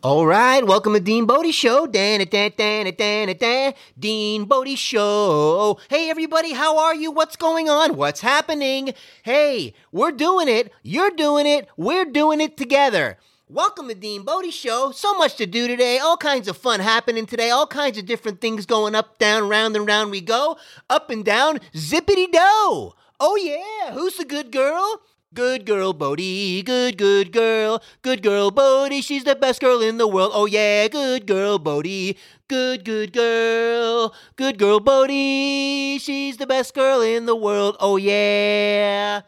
All right, welcome to Dean Bodie Show. Dan dan dan dan dan Dean Bodie Show. Hey everybody, how are you? What's going on? What's happening? Hey, we're doing it. You're doing it. We're doing it together. Welcome to Dean Bodie Show. So much to do today. All kinds of fun happening today. All kinds of different things going up, down, round and round we go. Up and down, zippity do. Oh yeah, who's the good girl? Good girl, Bodie. Good, good girl. Good girl, Bodie. She's the best girl in the world. Oh, yeah. Good girl, Bodie. Good, good girl. Good girl, Bodie. She's the best girl in the world. Oh, yeah.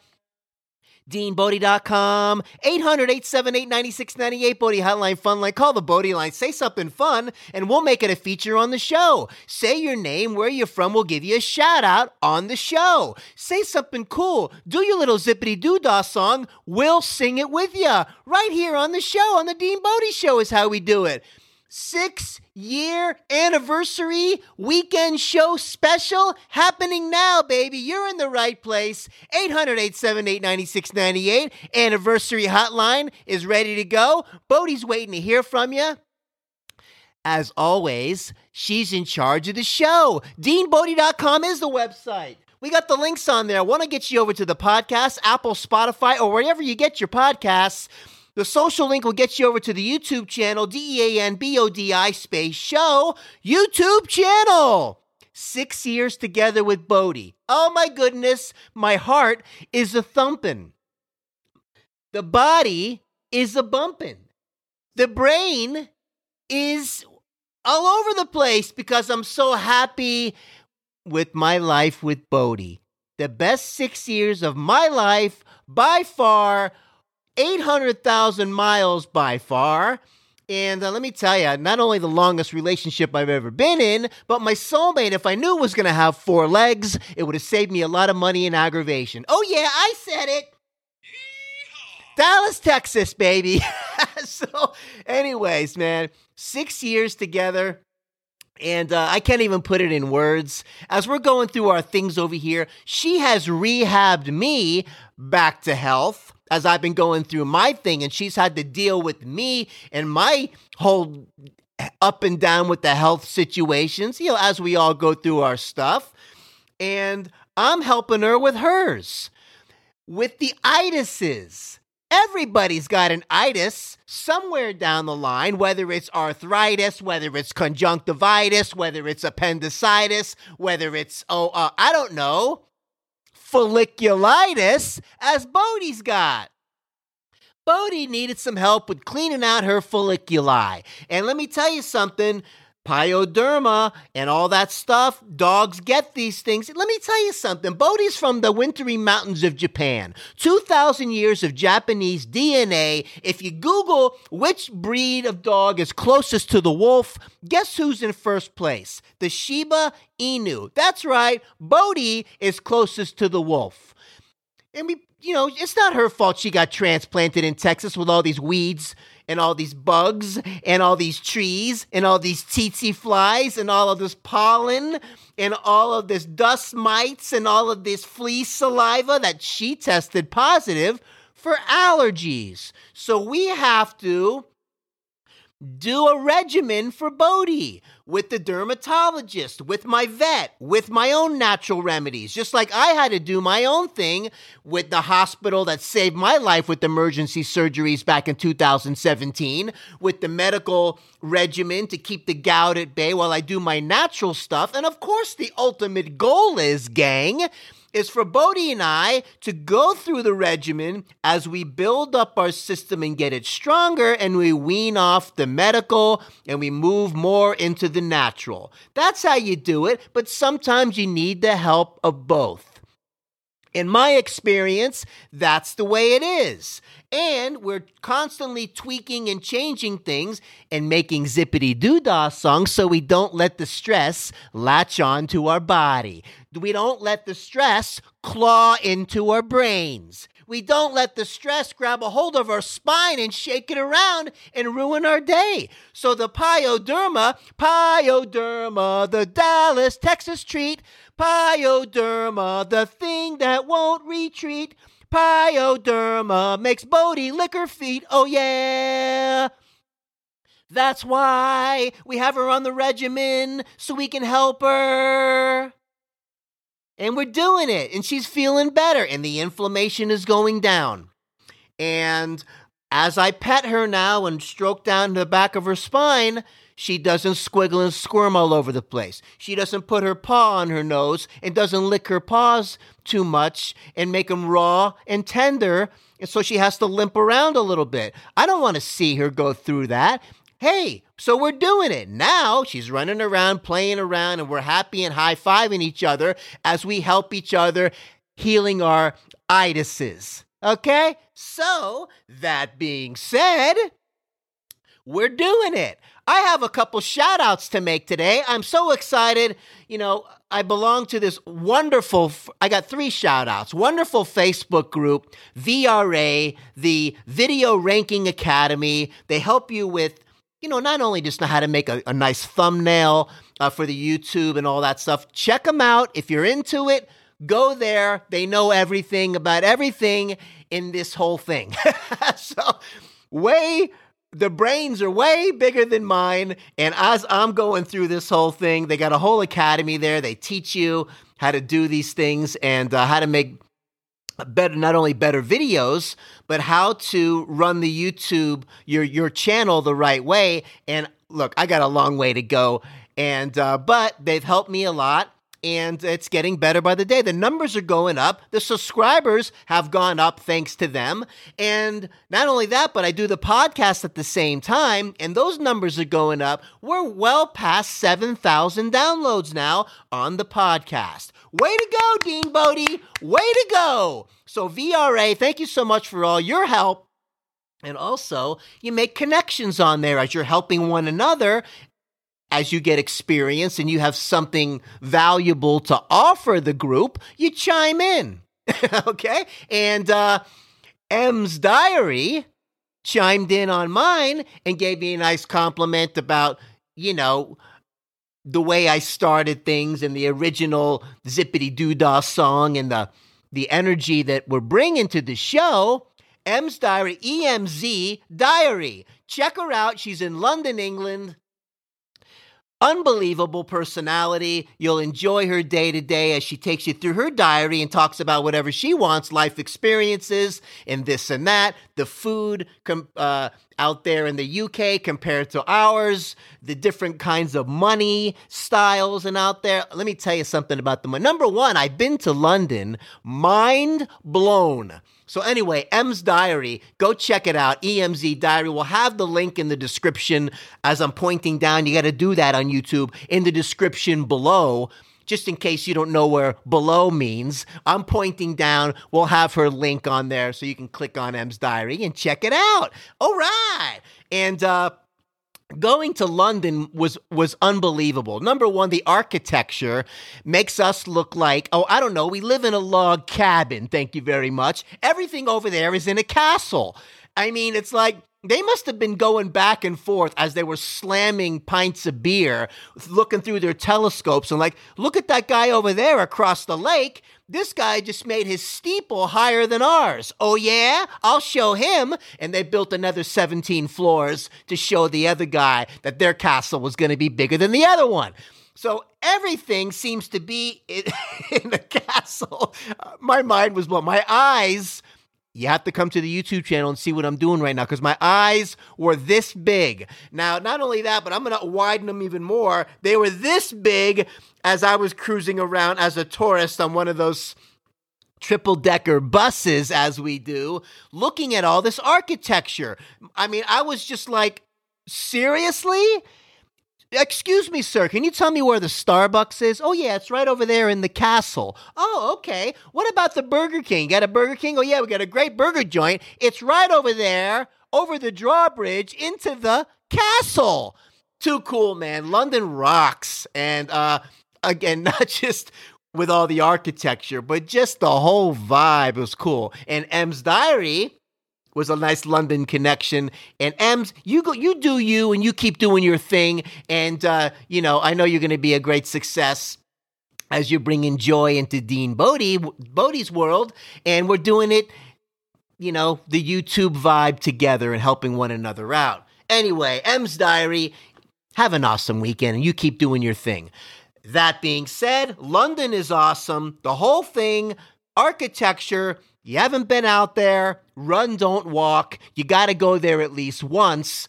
DeanBodie.com, 800 878 9698 Bodie Hotline Fun Line. Call the Bodie line, say something fun, and we'll make it a feature on the show. Say your name, where you're from, we'll give you a shout out on the show. Say something cool. Do your little zippity doo dah song, we'll sing it with you. Right here on the show, on the Dean Bodie Show is how we do it six year anniversary weekend show special happening now, baby. You're in the right place. 800 878 9698. Anniversary hotline is ready to go. Bodie's waiting to hear from you. As always, she's in charge of the show. DeanBodie.com is the website. We got the links on there. I want to get you over to the podcast, Apple, Spotify, or wherever you get your podcasts. The social link will get you over to the YouTube channel, D E A N B O D I space show YouTube channel. Six years together with Bodie. Oh my goodness, my heart is a thumping. The body is a bumping. The brain is all over the place because I'm so happy with my life with Bodie. The best six years of my life by far 800,000 miles by far. And uh, let me tell you, not only the longest relationship I've ever been in, but my soulmate, if I knew was going to have four legs, it would have saved me a lot of money and aggravation. Oh, yeah, I said it. Dallas, Texas, baby. so, anyways, man, six years together. And uh, I can't even put it in words. As we're going through our things over here, she has rehabbed me back to health as I've been going through my thing, and she's had to deal with me and my whole up and down with the health situations, you know, as we all go through our stuff. And I'm helping her with hers. With the itises. Everybody's got an itis somewhere down the line, whether it's arthritis, whether it's conjunctivitis, whether it's appendicitis, whether it's, oh, uh, I don't know, folliculitis as Bodie's got. Bodie needed some help with cleaning out her folliculi. And let me tell you something pyoderma and all that stuff. Dogs get these things. Let me tell you something. Bodhi's from the wintry mountains of Japan. 2,000 years of Japanese DNA. If you Google which breed of dog is closest to the wolf, guess who's in first place? The Shiba Inu. That's right. Bodhi is closest to the wolf. And we, you know, it's not her fault she got transplanted in Texas with all these weeds and all these bugs and all these trees and all these tsetse flies and all of this pollen and all of this dust mites and all of this flea saliva that she tested positive for allergies. So we have to do a regimen for Bodhi with the dermatologist, with my vet, with my own natural remedies, just like I had to do my own thing with the hospital that saved my life with emergency surgeries back in 2017, with the medical regimen to keep the gout at bay while I do my natural stuff. And of course, the ultimate goal is, gang, is for Bodhi and I to go through the regimen as we build up our system and get it stronger and we wean off the medical and we move more into the natural. That's how you do it, but sometimes you need the help of both. In my experience, that's the way it is. And we're constantly tweaking and changing things and making zippity doo dah songs so we don't let the stress latch on to our body. We don't let the stress claw into our brains. We don't let the stress grab a hold of our spine and shake it around and ruin our day. So the pyoderma, pyoderma, the Dallas, Texas treat, pyoderma, the thing that won't retreat. Pyoderma makes Bodie lick her feet. Oh yeah. That's why we have her on the regimen so we can help her. And we're doing it, and she's feeling better, and the inflammation is going down. And as I pet her now and stroke down the back of her spine, she doesn't squiggle and squirm all over the place. She doesn't put her paw on her nose and doesn't lick her paws too much and make them raw and tender. And so she has to limp around a little bit. I don't want to see her go through that. Hey, so we're doing it. Now she's running around, playing around, and we're happy and high fiving each other as we help each other healing our itises. Okay? So, that being said, we're doing it. I have a couple shout outs to make today. I'm so excited. You know, I belong to this wonderful, I got three shout outs. Wonderful Facebook group, VRA, the Video Ranking Academy. They help you with you know, not only just know how to make a, a nice thumbnail uh, for the YouTube and all that stuff, check them out. If you're into it, go there. They know everything about everything in this whole thing. so, way, the brains are way bigger than mine. And as I'm going through this whole thing, they got a whole academy there. They teach you how to do these things and uh, how to make better not only better videos but how to run the youtube your your channel the right way. And look i got a long way to go. And uh, but they've helped me a lot and it's getting better by the day. The numbers are going up. The subscribers have gone up thanks to them. And not only that, but I do the podcast at the same time, and those numbers are going up. We're well past 7,000 downloads now on the podcast. Way to go, Dean Bodie. Way to go. So, VRA, thank you so much for all your help. And also, you make connections on there as you're helping one another as you get experience and you have something valuable to offer the group, you chime in. okay? And uh, Emz diary chimed in on mine and gave me a nice compliment about, you know, the way I started things and the original Zippity Doo Dah song and the the energy that we're bringing to the show. Emz Diary, EMZ Diary. Check her out. She's in London, England unbelievable personality. You'll enjoy her day to day as she takes you through her diary and talks about whatever she wants, life experiences, and this and that, the food com- uh, out there in the UK compared to ours, the different kinds of money styles and out there. Let me tell you something about them. Number one, I've been to London, mind blown. So, anyway, Emz Diary, go check it out. EMZ Diary. We'll have the link in the description as I'm pointing down. You got to do that on YouTube in the description below. Just in case you don't know where below means, I'm pointing down. We'll have her link on there so you can click on Emz Diary and check it out. All right. And uh, going to London was was unbelievable. Number one, the architecture makes us look like oh I don't know we live in a log cabin. Thank you very much. Everything over there is in a castle. I mean, it's like they must have been going back and forth as they were slamming pints of beer, looking through their telescopes and like, look at that guy over there across the lake. This guy just made his steeple higher than ours. Oh, yeah? I'll show him. And they built another 17 floors to show the other guy that their castle was going to be bigger than the other one. So everything seems to be in, in a castle. my mind was blown. My eyes you have to come to the YouTube channel and see what I'm doing right now because my eyes were this big. Now, not only that, but I'm going to widen them even more. They were this big as I was cruising around as a tourist on one of those triple decker buses, as we do, looking at all this architecture. I mean, I was just like, seriously? Excuse me, sir, can you tell me where the Starbucks is? Oh, yeah, it's right over there in the castle. Oh, okay. What about the Burger King? Got a Burger King? Oh, yeah, we got a great burger joint. It's right over there, over the drawbridge into the castle. Too cool, man. London rocks. And uh, again, not just with all the architecture, but just the whole vibe was cool. And Emz Diary was a nice London connection. And Ems, you go, you do you, and you keep doing your thing. And uh, you know, I know you're going to be a great success as you're bringing joy into Dean Bodie, Bodie's world, and we're doing it. You know, the YouTube vibe together and helping one another out. Anyway, Emz diary. Have an awesome weekend and you keep doing your thing. That being said, London is awesome. The whole thing, architecture, you haven't been out there, run, don't walk. You got to go there at least once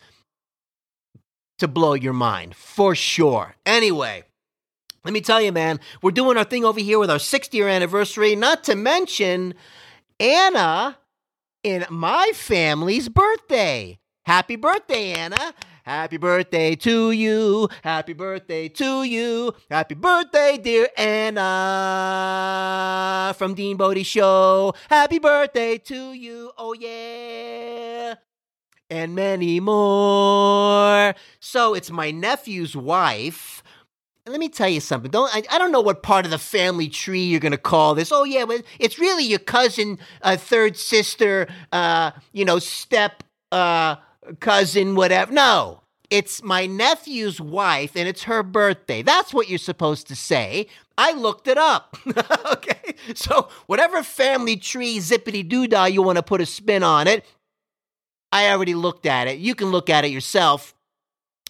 to blow your mind, for sure. Anyway, let me tell you, man, we're doing our thing over here with our 60 year anniversary, not to mention Anna in my family's birthday. Happy birthday, Anna. Happy birthday to you. Happy birthday to you. Happy birthday, dear Anna from Dean Bodie Show. Happy birthday to you. Oh, yeah. And many more. So it's my nephew's wife. Let me tell you something. Don't I, I don't know what part of the family tree you're going to call this. Oh yeah, it's really your cousin, uh, third sister, uh, you know, step uh, cousin, whatever. No, it's my nephew's wife and it's her birthday. That's what you're supposed to say. I looked it up. okay. So, whatever family tree zippity doodah you want to put a spin on it, I already looked at it. You can look at it yourself.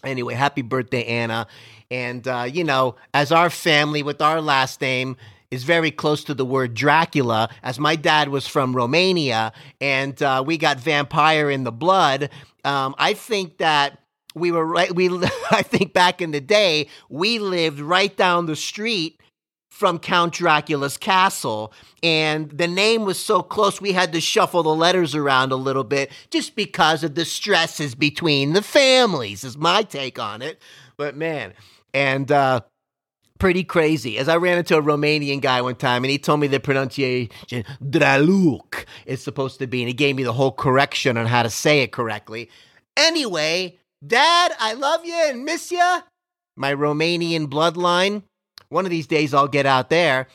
Anyway, happy birthday, Anna. And, uh, you know, as our family with our last name, is very close to the word Dracula, as my dad was from Romania and uh, we got vampire in the blood. Um, I think that we were right. We, I think back in the day, we lived right down the street from Count Dracula's castle. And the name was so close, we had to shuffle the letters around a little bit just because of the stresses between the families, is my take on it. But man, and, uh, pretty crazy. As I ran into a Romanian guy one time and he told me the pronunciation Draluk is supposed to be, and he gave me the whole correction on how to say it correctly. Anyway, Dad, I love you and miss you. My Romanian bloodline. One of these days I'll get out there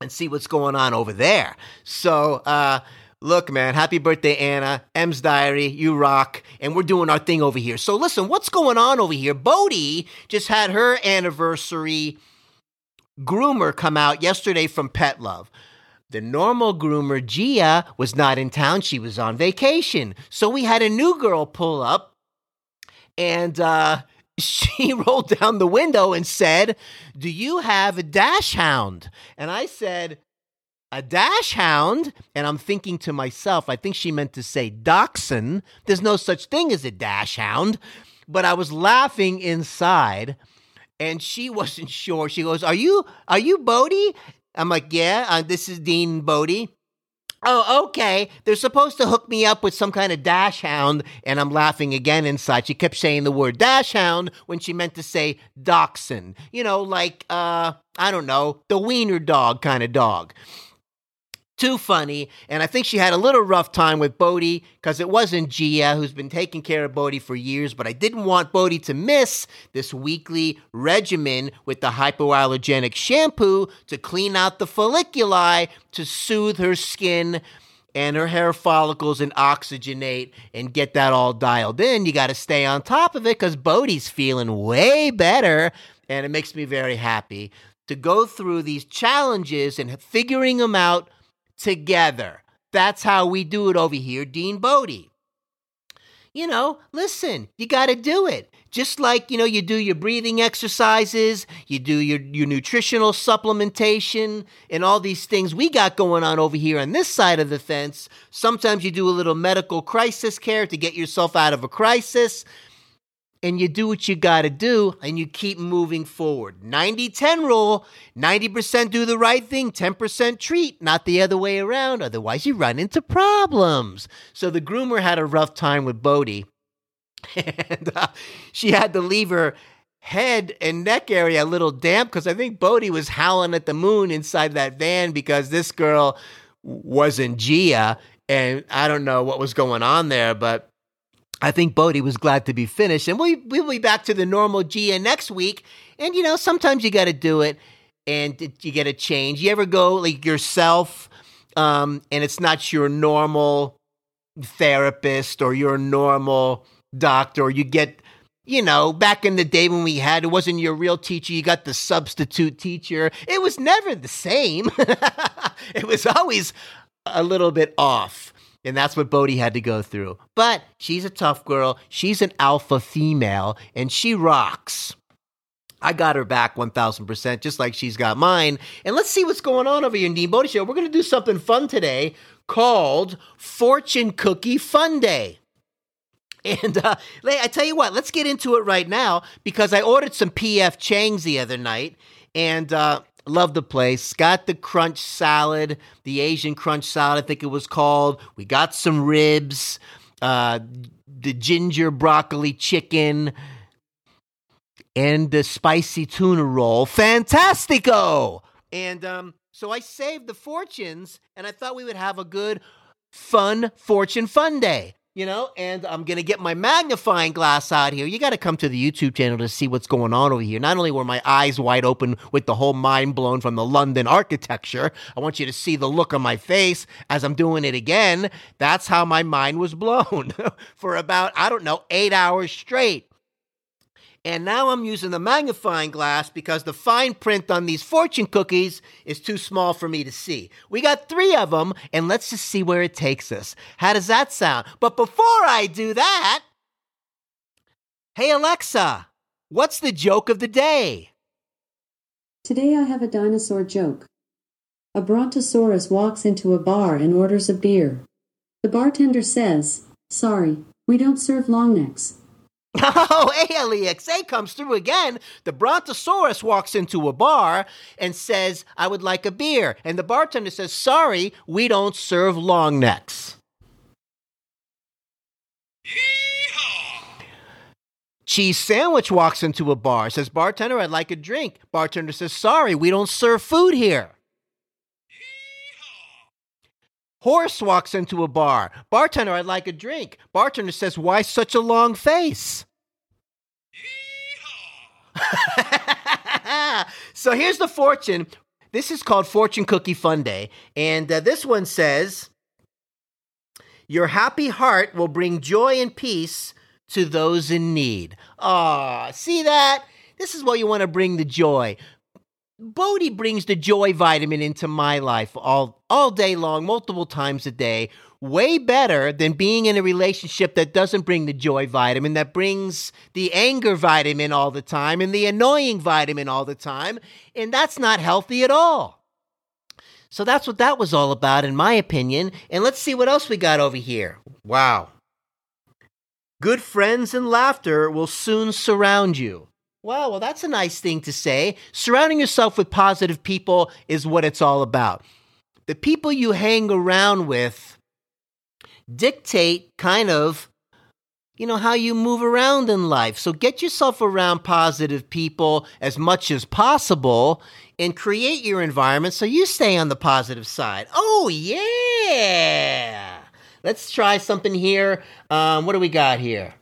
and see what's going on over there. So, uh, Look, man, happy birthday, Anna. Emz Diary, you rock. And we're doing our thing over here. So, listen, what's going on over here? Bodie just had her anniversary groomer come out yesterday from Pet Love. The normal groomer, Gia, was not in town. She was on vacation. So, we had a new girl pull up. And, uh, she rolled down the window and said, Do you have a dash hound? And I said, a dash hound, and I'm thinking to myself, I think she meant to say dachshund. There's no such thing as a dash hound, but I was laughing inside, and she wasn't sure. She goes, "Are you are you Bodie?" I'm like, "Yeah, uh, this is Dean Bodie." Oh, okay. They're supposed to hook me up with some kind of dash hound, and I'm laughing again inside. She kept saying the word dash hound when she meant to say dachshund. You know, like uh, I don't know, the wiener dog kind of dog too funny. And I think she had a little rough time with Bodie because it wasn't Gia who's been taking care of Bodie for years. But I didn't want Bodie to miss this weekly regimen with the hypoallergenic shampoo to clean out the folliculi to soothe her skin and her hair follicles and oxygenate and get that all dialed in. You got to stay on top of it because Bodie's feeling way better. And it makes me very happy to go through these challenges and figuring them out together. That's how we do it over here, Dean Bodie. You know, listen, you got to do it. Just like, you know, you do your breathing exercises, you do your, your nutritional supplementation, and all these things we got going on over here on this side of the fence. Sometimes you do a little medical crisis care to get yourself out of a crisis and you do what you got to do and you keep moving forward. 90 10 rule 90% do the right thing, 10% treat, not the other way around. Otherwise, you run into problems. So the groomer had a rough time with Bodie, and uh, she had to leave her head and neck area a little damp because I think Bodie was howling at the moon inside that van because this girl wasn't Gia. And I don't know what was going on there, but I think Bodie was glad to be finished, and we we'll be back to the normal Gia next week. And you know, sometimes you got to do it, and you get a change. You ever go like yourself, um, and it's not your normal therapist or your normal doctor, or you get you know, back in the day when we had, it wasn't your real teacher, you got the substitute teacher. It was never the same. it was always a little bit off. And that's what Bodhi had to go through. But she's a tough girl. She's an alpha female and she rocks. I got her back 1000%, just like she's got mine. And let's see what's going on over here in Dean Bodhi Show. We're going to do something fun today called Fortune Cookie Fun Day. And uh, I tell you what, let's get into it right now because I ordered some PF Chang's the other night and uh, love the place. Got the crunch salad, the Asian crunch salad, I think it was called. We got some ribs, uh, the ginger broccoli chicken, and the spicy tuna roll. Fantastico! And um, so I saved the fortunes, and I thought we would have a good, fun fortune fun day you know, and I'm going to get my magnifying glass out here. You got to come to the YouTube channel to see what's going on over here. Not only were my eyes wide open with the whole mind blown from the London architecture, I want you to see the look on my face as I'm doing it again. That's how my mind was blown for about, I don't know, eight hours straight. And now I'm using the magnifying glass because the fine print on these fortune cookies is too small for me to see. We got three of them, and let's just see where it takes us. How does that sound? But before I do that, hey Alexa, what's the joke of the day? Today I have a dinosaur joke. A brontosaurus walks into a bar and orders a beer. The bartender says, Sorry, we don't serve long necks. Oh, ALEXA comes through again. The Brontosaurus walks into a bar and says, I would like a beer. And the bartender says, Sorry, we don't serve long necks. Cheese Sandwich walks into a bar, says, Bartender, I'd like a drink. Bartender says, Sorry, we don't serve food here. Horse walks into a bar. Bartender, I'd like a drink. Bartender says, Why such a long face? so here's the fortune. This is called Fortune Cookie Fun Day. And uh, this one says, Your happy heart will bring joy and peace to those in need. Ah, see that? This is what you want to bring the joy. Bodhi brings the joy vitamin into my life all all day long, multiple times a day. Way better than being in a relationship that doesn't bring the joy vitamin, that brings the anger vitamin all the time and the annoying vitamin all the time. And that's not healthy at all. So that's what that was all about, in my opinion. And let's see what else we got over here. Wow. Good friends and laughter will soon surround you. Wow, well, that's a nice thing to say. Surrounding yourself with positive people is what it's all about. The people you hang around with dictate kind of, you know, how you move around in life. So get yourself around positive people as much as possible and create your environment so you stay on the positive side. Oh, yeah. Let's try something here. Um, what do we got here?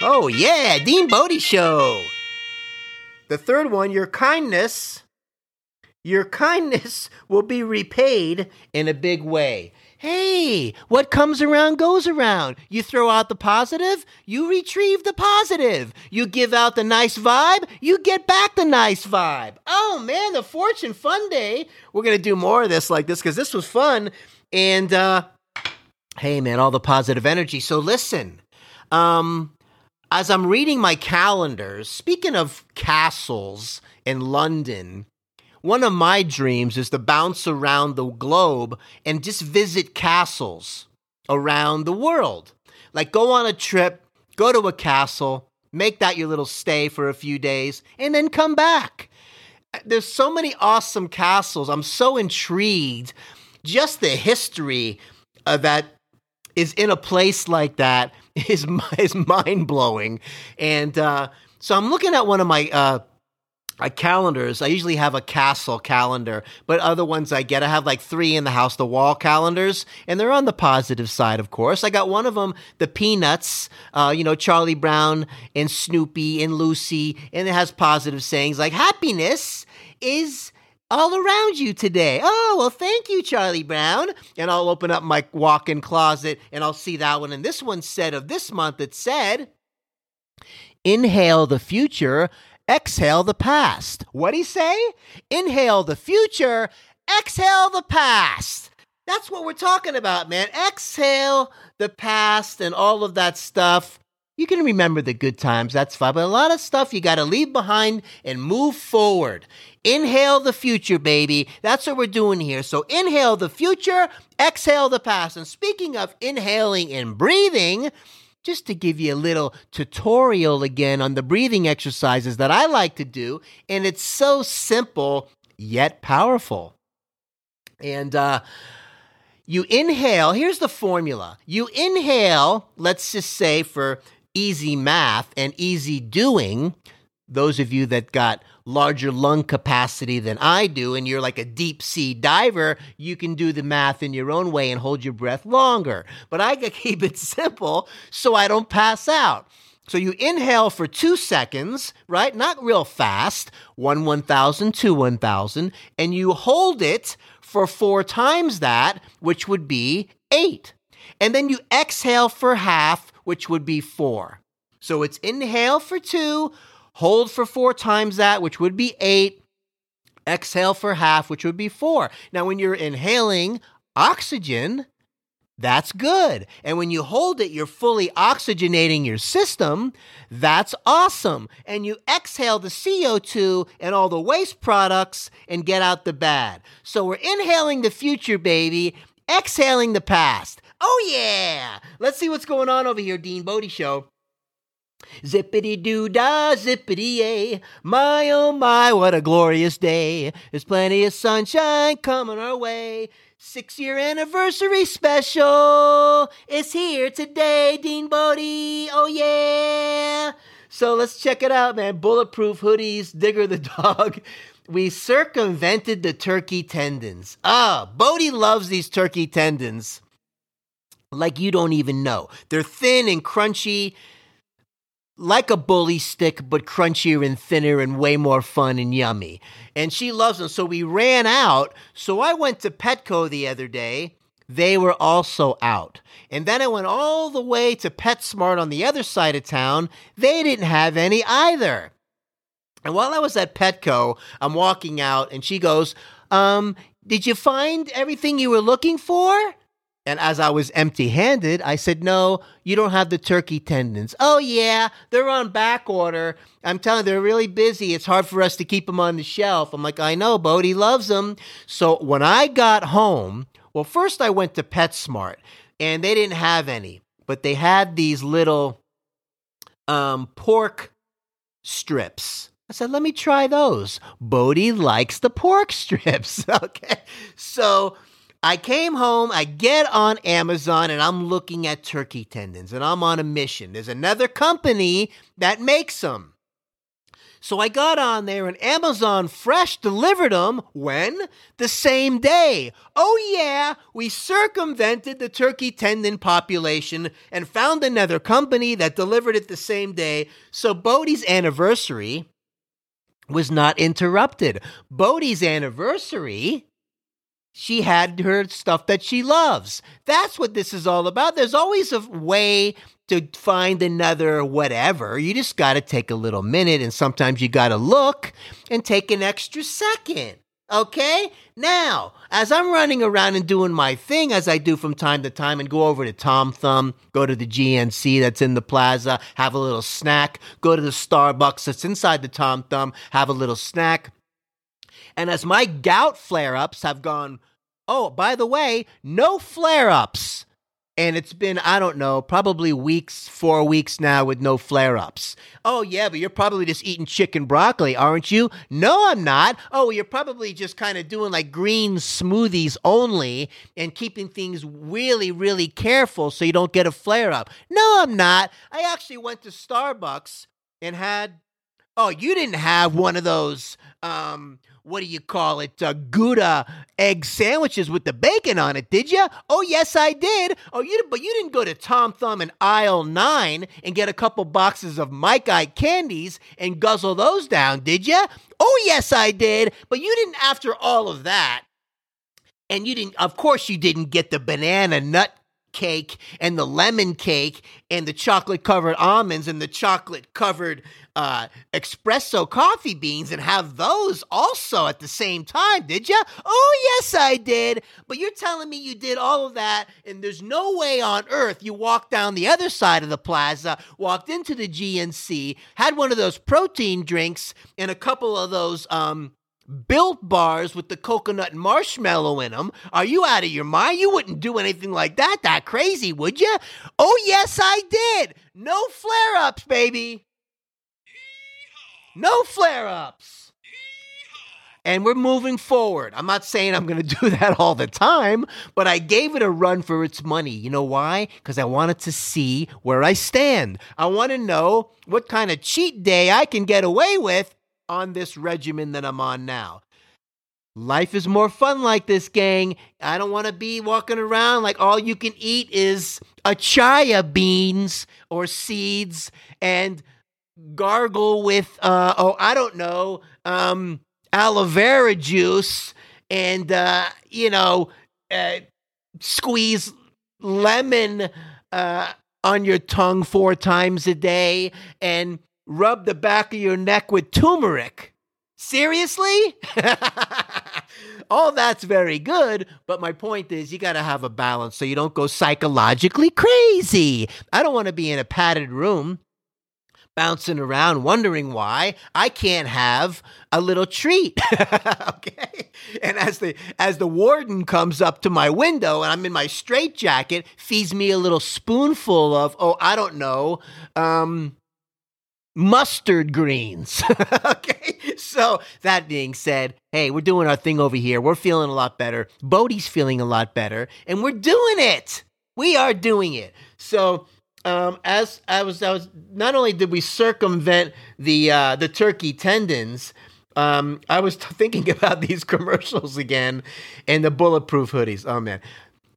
Oh, yeah, Dean Bodhi Show. The third one, your kindness, your kindness will be repaid in a big way. Hey, what comes around goes around. You throw out the positive, you retrieve the positive. You give out the nice vibe, you get back the nice vibe. Oh man, the Fortune Fun Day. We're going to do more of this like this because this was fun. And, uh, hey man, all the positive energy. So listen, um, as I'm reading my calendars, speaking of castles in London, one of my dreams is to bounce around the globe and just visit castles around the world. Like go on a trip, go to a castle, make that your little stay for a few days, and then come back. There's so many awesome castles. I'm so intrigued. Just the history of that is in a place like that is is mind blowing. And uh, so I'm looking at one of my uh, my calendars. I usually have a castle calendar, but other ones I get, I have like three in the house, the wall calendars, and they're on the positive side, of course. I got one of them, the Peanuts, uh, you know, Charlie Brown and Snoopy and Lucy, and it has positive sayings like happiness is all around you today. Oh, well, thank you, Charlie Brown. And I'll open up my walk in closet and I'll see that one. And this one said of this month, it said, Inhale the future, exhale the past. What'd he say? Inhale the future, exhale the past. That's what we're talking about, man. Exhale the past and all of that stuff. You can remember the good times, that's fine, but a lot of stuff you got to leave behind and move forward. Inhale the future, baby. That's what we're doing here. So inhale the future, exhale the past. And speaking of inhaling and breathing, just to give you a little tutorial again on the breathing exercises that I like to do, and it's so simple yet powerful. And uh, you inhale, here's the formula. You inhale, let's just say for easy math and easy doing, those of you that got larger lung capacity than I do, and you're like a deep sea diver, you can do the math in your own way and hold your breath longer. But I keep it simple so I don't pass out. So you inhale for two seconds, right? Not real fast, one 1,000, two 1,000, and you hold it for four times that, which would be eight. And then you exhale for half, which would be four. So it's inhale for two, hold for four times that, which would be eight, exhale for half, which would be four. Now, when you're inhaling oxygen, that's good. And when you hold it, you're fully oxygenating your system. That's awesome. And you exhale the CO2 and all the waste products and get out the bad. So we're inhaling the future, baby, exhaling the past. Oh, yeah. Let's see what's going on over here, Dean Bodie Show. Zippity doo dah, zippity yay. My oh my, what a glorious day. There's plenty of sunshine coming our way. Six year anniversary special is here today, Dean Bodie. Oh, yeah. So let's check it out, man. Bulletproof hoodies, Digger the dog. We circumvented the turkey tendons. Ah, Bodie loves these turkey tendons like you don't even know. They're thin and crunchy like a bully stick, but crunchier and thinner and way more fun and yummy. And she loves them. So we ran out. So I went to Petco the other day. They were also out. And then I went all the way to PetSmart on the other side of town. They didn't have any either. And while I was at Petco, I'm walking out and she goes, um, did you find everything you were looking for? And as I was empty handed, I said, No, you don't have the turkey tendons. Oh, yeah, they're on back order. I'm telling you, they're really busy. It's hard for us to keep them on the shelf. I'm like, I know, Bodie loves them. So when I got home, well, first I went to PetSmart and they didn't have any, but they had these little um, pork strips. I said, let me try those. Bodie likes the pork strips. okay. So I came home, I get on Amazon, and I'm looking at turkey tendons, and I'm on a mission. There's another company that makes them. So I got on there, and Amazon Fresh delivered them when? The same day. Oh, yeah, we circumvented the turkey tendon population and found another company that delivered it the same day. So Bodie's anniversary was not interrupted. Bodie's anniversary she had her stuff that she loves. That's what this is all about. There's always a way to find another whatever. You just got to take a little minute and sometimes you got to look and take an extra second. Okay? Now, as I'm running around and doing my thing, as I do from time to time, and go over to Tom Thumb, go to the GNC that's in the plaza, have a little snack, go to the Starbucks that's inside the Tom Thumb, have a little snack. And as my gout flare ups have gone Oh, by the way, no flare ups. And it's been, I don't know, probably weeks, four weeks now with no flare ups. Oh, yeah, but you're probably just eating chicken broccoli, aren't you? No, I'm not. Oh, you're probably just kind of doing like green smoothies only and keeping things really, really careful so you don't get a flare up. No, I'm not. I actually went to Starbucks and had, oh, you didn't have one of those, um, what do you call it, uh, Gouda egg sandwiches with the bacon on it, did you? Oh, yes, I did. Oh, you but you didn't go to Tom Thumb in aisle nine and get a couple boxes of Mike Ike candies and guzzle those down, did you? Oh, yes, I did. But you didn't. After all of that, and you didn't. Of course, you didn't get the banana nut cake and the lemon cake and the chocolate covered almonds and the chocolate covered uh, espresso coffee beans and have those also at the same time, did you? Oh, yes, I did. But you're telling me you did all of that, and there's no way on earth you walked down the other side of the plaza, walked into the GNC, had one of those protein drinks and a couple of those um, built bars with the coconut marshmallow in them. Are you out of your mind? You wouldn't do anything like that, that crazy, would you? Oh, yes, I did. No flare ups, baby. No flare ups. And we're moving forward. I'm not saying I'm going to do that all the time, but I gave it a run for its money. You know why? Because I wanted to see where I stand. I want to know what kind of cheat day I can get away with on this regimen that I'm on now. Life is more fun like this, gang. I don't want to be walking around like all you can eat is a chia beans or seeds and gargle with uh oh I don't know um aloe vera juice and uh you know uh, squeeze lemon uh on your tongue four times a day and rub the back of your neck with turmeric. Seriously? All that's very good, but my point is you got to have a balance so you don't go psychologically crazy. I don't want to be in a padded room bouncing around wondering why I can't have a little treat. okay? And as the as the warden comes up to my window and I'm in my straitjacket, feeds me a little spoonful of oh, I don't know, um mustard greens. okay. So, that being said, hey, we're doing our thing over here. We're feeling a lot better. Bodie's feeling a lot better, and we're doing it. We are doing it. So, um, as I was, I was not only did we circumvent the uh, the turkey tendons, um, I was t- thinking about these commercials again and the bulletproof hoodies. Oh man,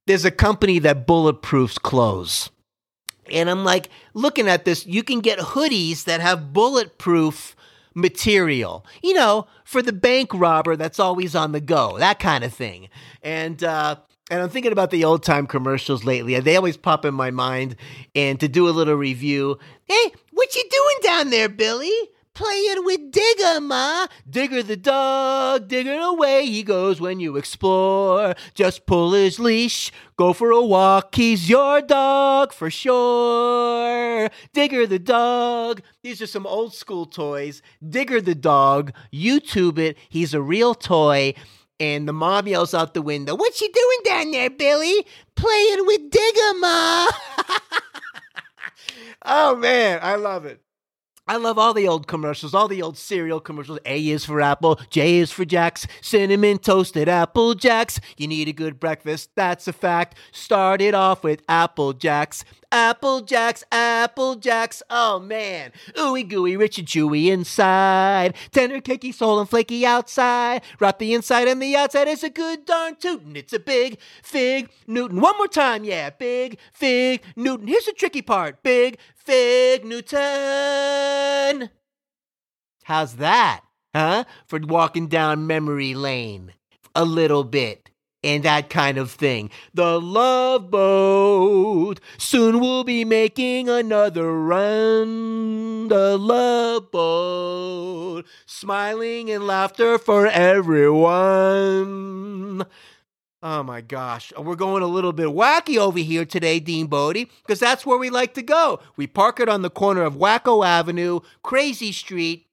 there's a company that bulletproofs clothes. And I'm like, looking at this, you can get hoodies that have bulletproof material, you know, for the bank robber that's always on the go, that kind of thing. And, uh, and I'm thinking about the old time commercials lately. They always pop in my mind. And to do a little review, hey, what you doing down there, Billy? Playing with Digger, Ma. Digger the dog, Digger away he goes when you explore. Just pull his leash, go for a walk. He's your dog for sure. Digger the dog. These are some old school toys. Digger the dog. YouTube it. He's a real toy. And the mom yells out the window, What you doing down there, Billy? Playing with Digger, Ma. oh, man, I love it. I love all the old commercials, all the old cereal commercials. A is for Apple, J is for Jacks, cinnamon toasted Apple Jacks. You need a good breakfast, that's a fact. Start it off with Apple Jacks. Apple Jacks, Apple Jacks. Oh man, ooey gooey, rich and chewy inside, tender, cakey, soul and flaky outside. Wrap the inside and the outside is a good darn tootin'. It's a big fig Newton. One more time, yeah, big fig Newton. Here's the tricky part: big fig Newton. How's that, huh? For walking down memory lane a little bit and that kind of thing. The love boat soon will be making another run. The love boat, smiling and laughter for everyone. Oh my gosh, we're going a little bit wacky over here today, Dean Bodie, because that's where we like to go. We park it on the corner of Wacko Avenue, Crazy Street,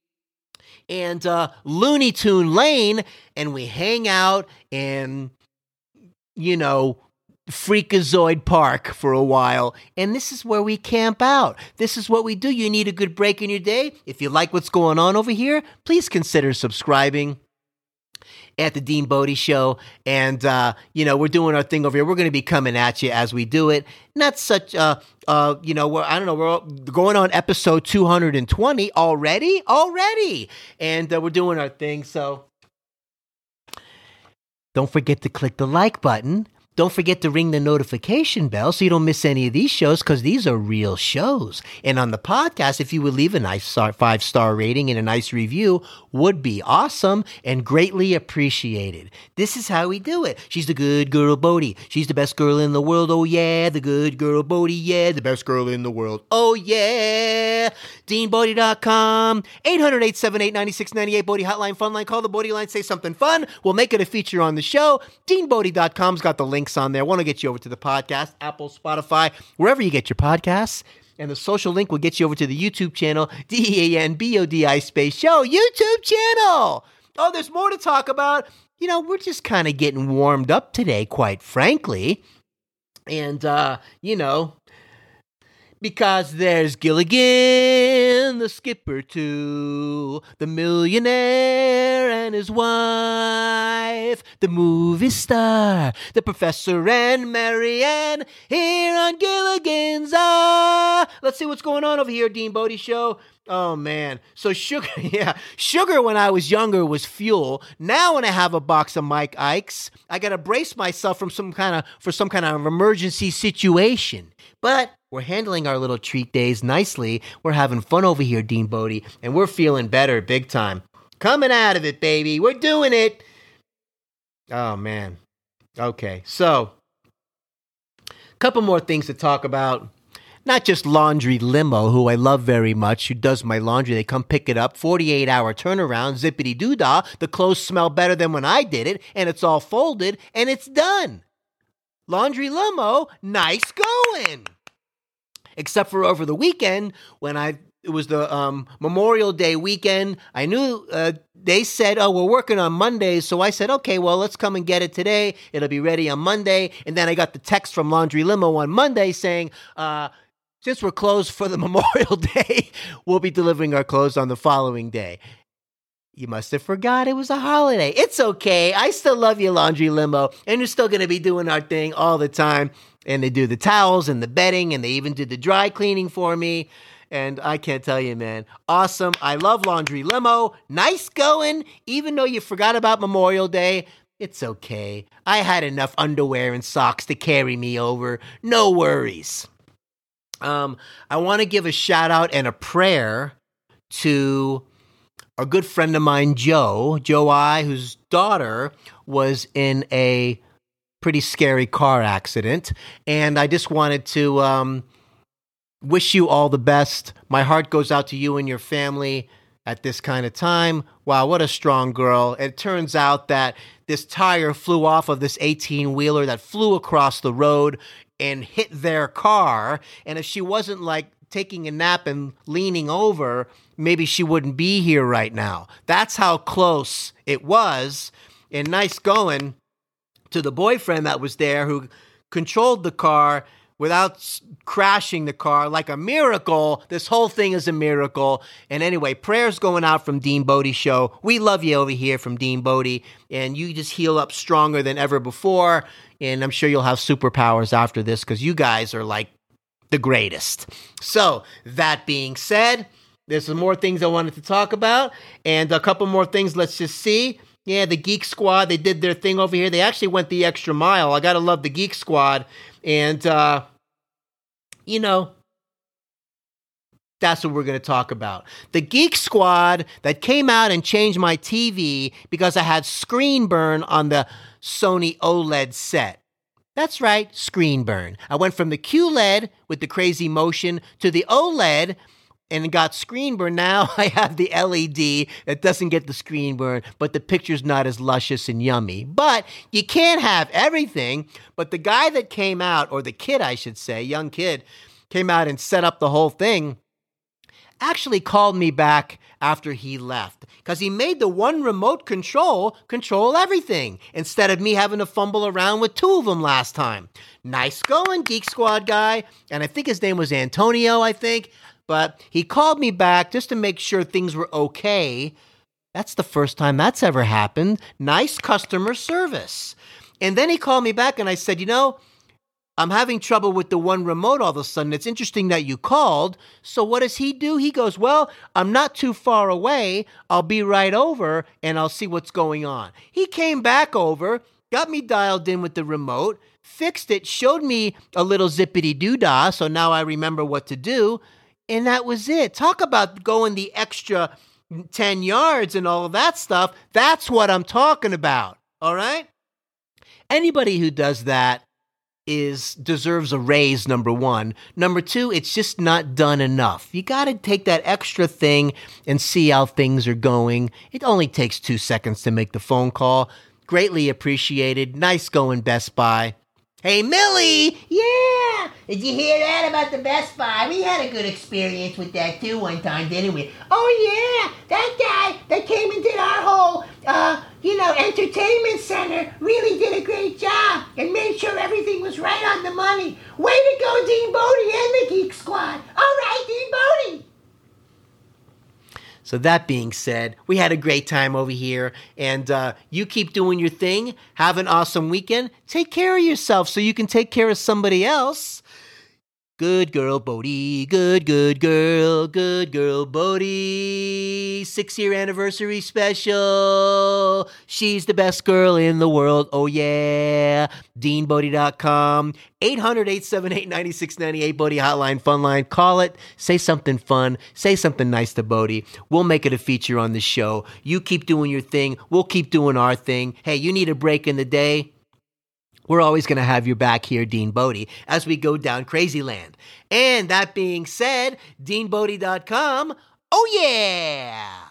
and uh, Looney Tune Lane, and we hang out and you know, Freakazoid Park for a while, and this is where we camp out. This is what we do. You need a good break in your day. If you like what's going on over here, please consider subscribing at the Dean Bodie Show. And, uh, you know, we're doing our thing over here. We're going to be coming at you as we do it. Not such, uh, uh, you know, we're, I don't know, we're going on episode 220 already, already. And uh, we're doing our thing. So don't forget to click the like button. Don't forget to ring the notification bell so you don't miss any of these shows because these are real shows. And on the podcast, if you would leave a nice five star rating and a nice review, would be awesome and greatly appreciated. This is how we do it. She's the good girl, Bodie. She's the best girl in the world. Oh, yeah. The good girl, Bodie. Yeah. The best girl in the world. Oh, yeah. DeanBodie.com. 800 878 9698 Bodie Hotline Fun Line. Call the Bodie line. Say something fun. We'll make it a feature on the show. DeanBodie.com's got the links on there. Want to get you over to the podcast, Apple, Spotify, wherever you get your podcasts. And the social link will get you over to the YouTube channel, D E A N B O D I space show, YouTube channel. Oh, there's more to talk about. You know, we're just kind of getting warmed up today, quite frankly. And, uh, you know, because there's Gilligan, the skipper, too, the millionaire and his wife, the movie star, the professor and Mary Ann here on Gilligan's Ah. Let's see what's going on over here, Dean Bodie Show. Oh man. So sugar, yeah. Sugar when I was younger was fuel. Now when I have a box of Mike Ikes, I gotta brace myself from some kind of for some kind of emergency situation. But we're handling our little treat days nicely. We're having fun over here, Dean Bodie, and we're feeling better big time. Coming out of it, baby. We're doing it. Oh man. Okay. So, a couple more things to talk about not just Laundry Limo, who I love very much, who does my laundry. They come pick it up, 48 hour turnaround, zippity doo dah. The clothes smell better than when I did it, and it's all folded, and it's done. Laundry Limo, nice going. Except for over the weekend when I it was the um, Memorial Day weekend. I knew uh, they said, "Oh, we're working on Mondays," so I said, "Okay, well, let's come and get it today. It'll be ready on Monday." And then I got the text from Laundry Limo on Monday saying, uh, since we're closed for the Memorial Day, we'll be delivering our clothes on the following day. You must have forgot it was a holiday. It's okay. I still love you, Laundry Limo, and you're still going to be doing our thing all the time. And they do the towels and the bedding, and they even did the dry cleaning for me. And I can't tell you, man. Awesome. I love Laundry Limo. Nice going. Even though you forgot about Memorial Day, it's okay. I had enough underwear and socks to carry me over. No worries. Um, I want to give a shout out and a prayer to a good friend of mine, Joe, Joe I, whose daughter was in a pretty scary car accident. And I just wanted to um, wish you all the best. My heart goes out to you and your family at this kind of time. Wow, what a strong girl. It turns out that this tire flew off of this 18 wheeler that flew across the road and hit their car. And if she wasn't like taking a nap and leaning over, maybe she wouldn't be here right now. That's how close it was. And nice going to the boyfriend that was there who controlled the car without crashing the car like a miracle. This whole thing is a miracle. And anyway, prayers going out from Dean Bodie Show. We love you over here from Dean Bodie, and you just heal up stronger than ever before. And I'm sure you'll have superpowers after this because you guys are like the greatest. So, that being said, there's some more things I wanted to talk about, and a couple more things. Let's just see. Yeah, the Geek Squad, they did their thing over here. They actually went the extra mile. I got to love the Geek Squad. And, uh, you know, that's what we're going to talk about. The Geek Squad that came out and changed my TV because I had screen burn on the Sony OLED set. That's right, screen burn. I went from the QLED with the crazy motion to the OLED and got screen burn. Now I have the LED that doesn't get the screen burn, but the picture's not as luscious and yummy. But you can't have everything. But the guy that came out, or the kid, I should say, young kid, came out and set up the whole thing, actually called me back after he left because he made the one remote control control everything instead of me having to fumble around with two of them last time. Nice going, Geek Squad guy. And I think his name was Antonio, I think. But he called me back just to make sure things were okay. That's the first time that's ever happened. Nice customer service. And then he called me back and I said, you know, I'm having trouble with the one remote all of a sudden. It's interesting that you called. So what does he do? He goes, Well, I'm not too far away. I'll be right over and I'll see what's going on. He came back over, got me dialed in with the remote, fixed it, showed me a little zippity doo dah, so now I remember what to do, and that was it. Talk about going the extra 10 yards and all that stuff. That's what I'm talking about. All right? Anybody who does that is deserves a raise number 1. Number 2, it's just not done enough. You got to take that extra thing and see how things are going. It only takes 2 seconds to make the phone call. Greatly appreciated. Nice going Best Buy. Hey, Millie! Yeah! Did you hear that about the Best Buy? We had a good experience with that too one time, didn't we? Oh yeah! That guy that came and did our whole, uh, you know, entertainment center really did a great job and made sure everything was right on the money. Way to go, Dean Bodie and the Geek Squad! All right, Dean Bodie! So, that being said, we had a great time over here, and uh, you keep doing your thing. Have an awesome weekend. Take care of yourself so you can take care of somebody else. Good girl, Bodie. Good, good girl. Good girl, Bodie. Six year anniversary special. She's the best girl in the world. Oh, yeah. DeanBodie.com. 800 878 9698 Bodie Hotline Fun Line. Call it. Say something fun. Say something nice to Bodie. We'll make it a feature on the show. You keep doing your thing. We'll keep doing our thing. Hey, you need a break in the day? We're always going to have your back here, Dean Bodie, as we go down crazy land. And that being said, deanbodie.com. Oh, yeah!